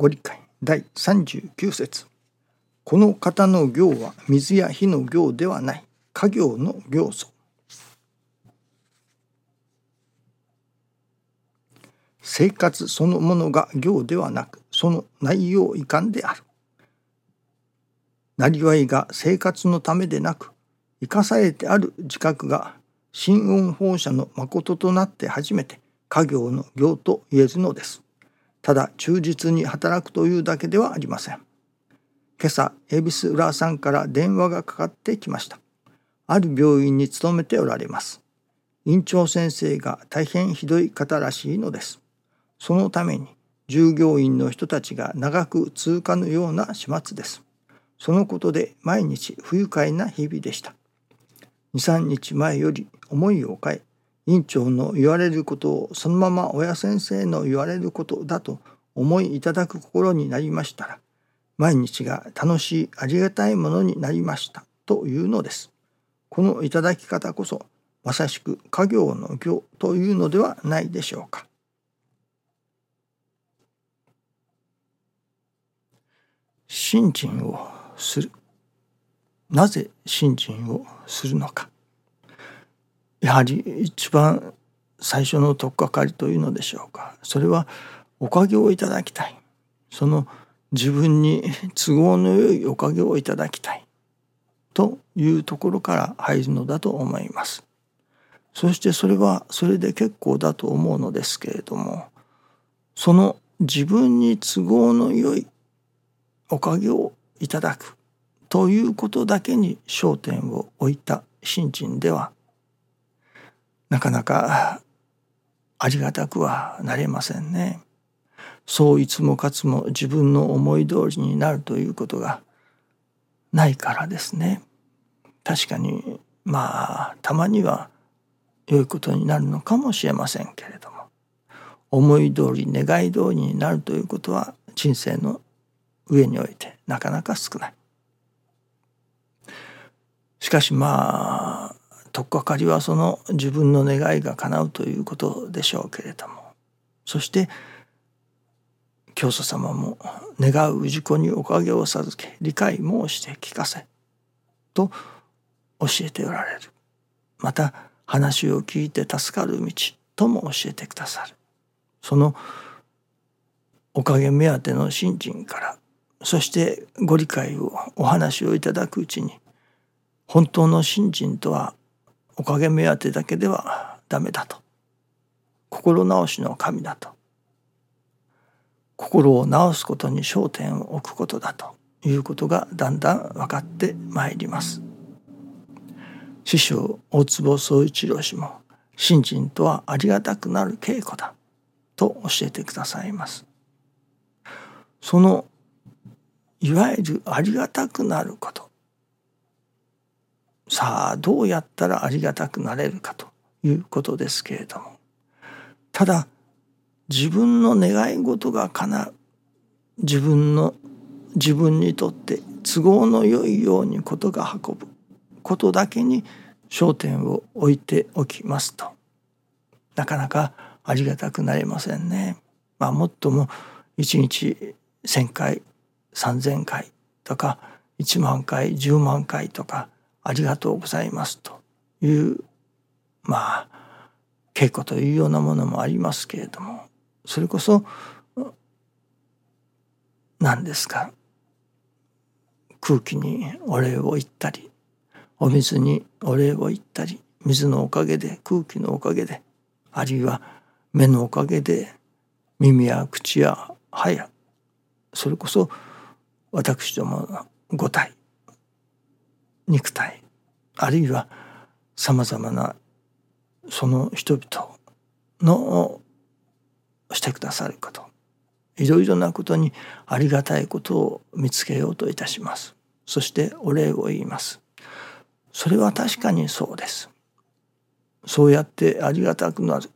ご理解第39節この方の行は水や火の行ではない家業の行素生活そのものが行ではなくその内容遺憾である。なりわいが生活のためでなく生かされてある自覚が心音放射の誠となって初めて家業の行と言えるのです。ただ忠実に働くというだけではありません。今朝恵比寿浦さんから電話がかかってきました。ある病院に勤めておられます。院長先生が大変ひどい方らしいのです。そのために従業員の人たちが長く通過のような始末です。そのことで毎日不愉快な日々でした。2、3日前より思いを変え、院長の言われることをそのまま親先生の言われることだと思いいただく心になりましたら、毎日が楽しいありがたいものになりましたというのです。このいただき方こそまさしく家業の業というのではないでしょうか。信心をするなぜ信心をするのかやはり一番最初の取っかかりというのでしょうか。それはおかげをいただきたい。その自分に都合のよいおかげをいただきたい。というところから入るのだと思います。そしてそれはそれで結構だと思うのですけれどもその自分に都合のよいおかげをいただくということだけに焦点を置いた信心ではなかなかありがたくはなれませんね。そういつもかつも自分の思い通りになるということがないからですね。確かにまあたまには良いことになるのかもしれませんけれども思い通り願い通りになるということは人生の上においてなかなか少ない。しかしまあ取っかかりはその自分の願いが叶うということでしょうけれども。そして教祖様も願う氏子におかげを授け理解申して聞かせと教えておられる。また話を聞いて助かる道とも教えてくださる。そのおかげ目当ての信心からそしてご理解をお話をいただくうちに本当の信心とはおかげ目当てだけではダメだと。心直しの神だと。心を直すことに焦点を置くことだと。いうことがだんだん分かってまいります。師匠大坪宗一郎氏も信心とはありがたくなる稽古だ。と教えてくださいます。そのいわゆるありがたくなること。さあどうやったらありがたくなれるかということですけれども。ただ自分の願い事が叶う。自分の自分にとって都合の良いようにことが運ぶ。ことだけに焦点を置いておきますと。なかなかありがたくなれませんね。まあ、もっとも1日1,000回3,000回とか1万回10万回とかありがとうございますというまあ稽古というようなものもありますけれどもそれこそ何ですか空気にお礼を言ったりお水にお礼を言ったり水のおかげで空気のおかげであるいは目のおかげで耳や口や歯やそれこそ私どもの五体肉体あるいはさまざまなその人々のしてくださることいろいろなことにありがたいことを見つけようといたします。そしてお礼を言います。それは確かにそうです。そうやってありがたくなる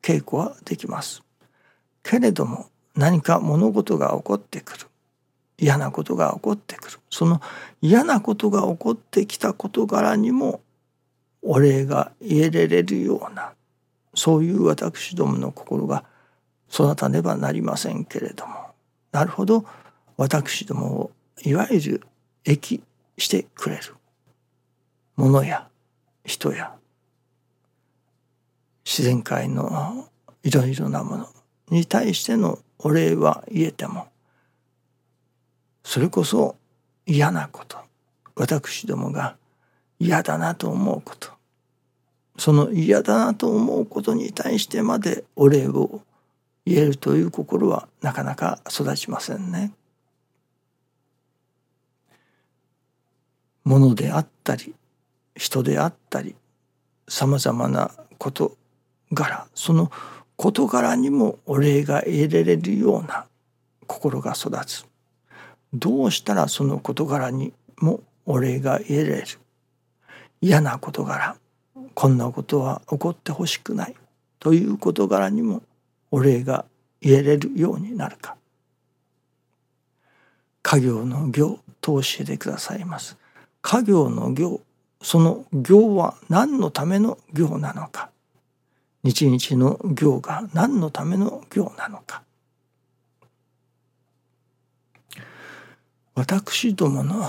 稽古はできます。けれども何か物事が起こってくる。嫌なことが起こってくる。その嫌なことが起こってきた事柄にもお礼が言えれるようなそういう私どもの心が育たねばなりませんけれども。なるほど。私どもをいわゆる益してくれる。ものや人や自然界のいろいろなものに対してのお礼は言えてもそれこそ嫌なこと私どもが嫌だなと思うことその嫌だなと思うことに対してまでお礼を言えるという心はなかなか育ちませんね。ものであったり人であったりさまざまな事柄その事柄にもお礼が得られるような心が育つどうしたらその事柄にもお礼が得られる？嫌な事柄こんなことは起こってほしくない。という事柄にもお礼が言えれるようになるか。家業の行と教えてくださいます。家業の行その行は何のための行なのか。日々の行が何のための行なのか。私どもの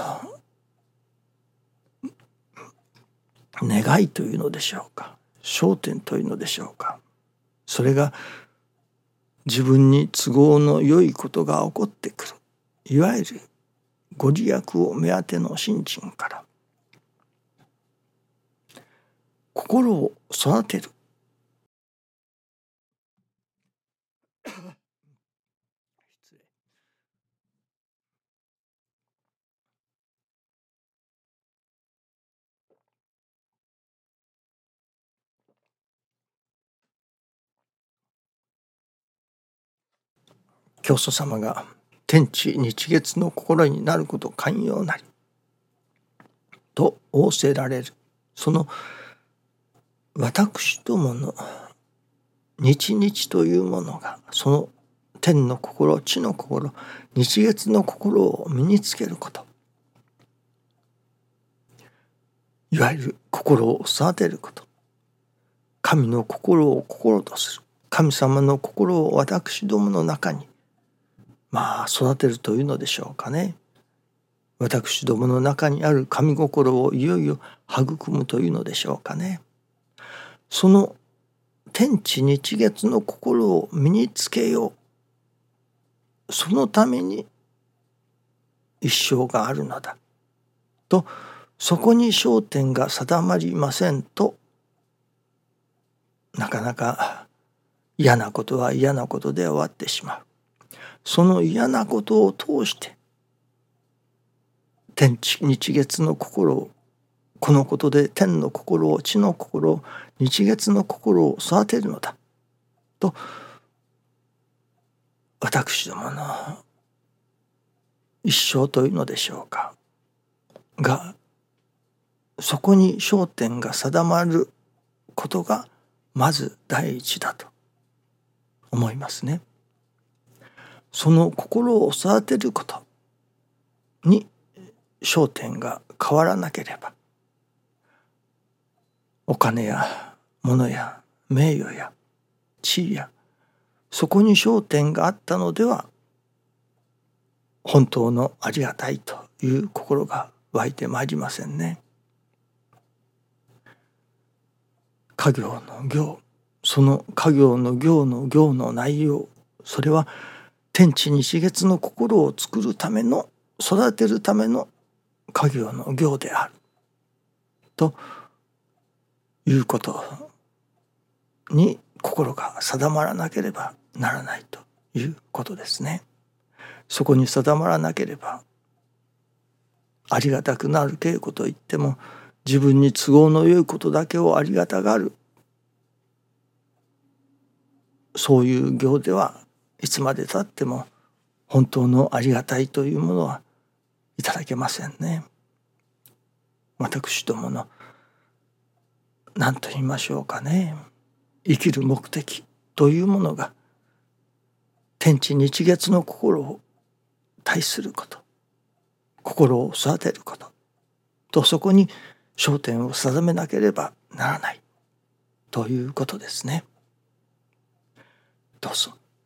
願いというのでしょうか焦点というのでしょうか。それが自分に都合の良いことが起こってくる。いわゆるご利益を目当ての信心から。心を育てる。教祖様が天地日月の心になること寛容なりと仰せられる。その私どもの日々というものがその天の心地の心日月の心を身につけること。いわゆる心を育てること。神の心を心とする。神様の心を私どもの中にまあ育てるというのでしょうかね。私どもの中にある神心をいよいよ育むというのでしょうかね。その天地日月の心を身につけよう。そのために一生があるのだ。とそこに焦点が定まりませんとなかなか嫌なことは嫌なことで終わってしまう。その嫌なことを通して天地日月の心をこのことで天の心を地の心を日月の心を育てるのだと私どもの一生というのでしょうかがそこに焦点が定まることがまず第一だと思いますね。その心を育てることに焦点が変わらなければお金や物や名誉や地位やそこに焦点があったのでは本当のありがたいという心が湧いてまいりませんね。家業の行その家業の行の行の内容それは天地日月の心を作るための育てるための家業の行であるということに心が定まらなければならないということですね。そこに定まらなければありがたくなる稽古といっても自分に都合のよいことだけをありがたがるそういう行ではいつまでたっても本当のありがたいというものはいただけませんね。私どもの何と言いましょうかね。生きる目的というものが天地日月の心を対すること。心を育てること。とそこに焦点を定めなければならない。ということですね。どうぞ。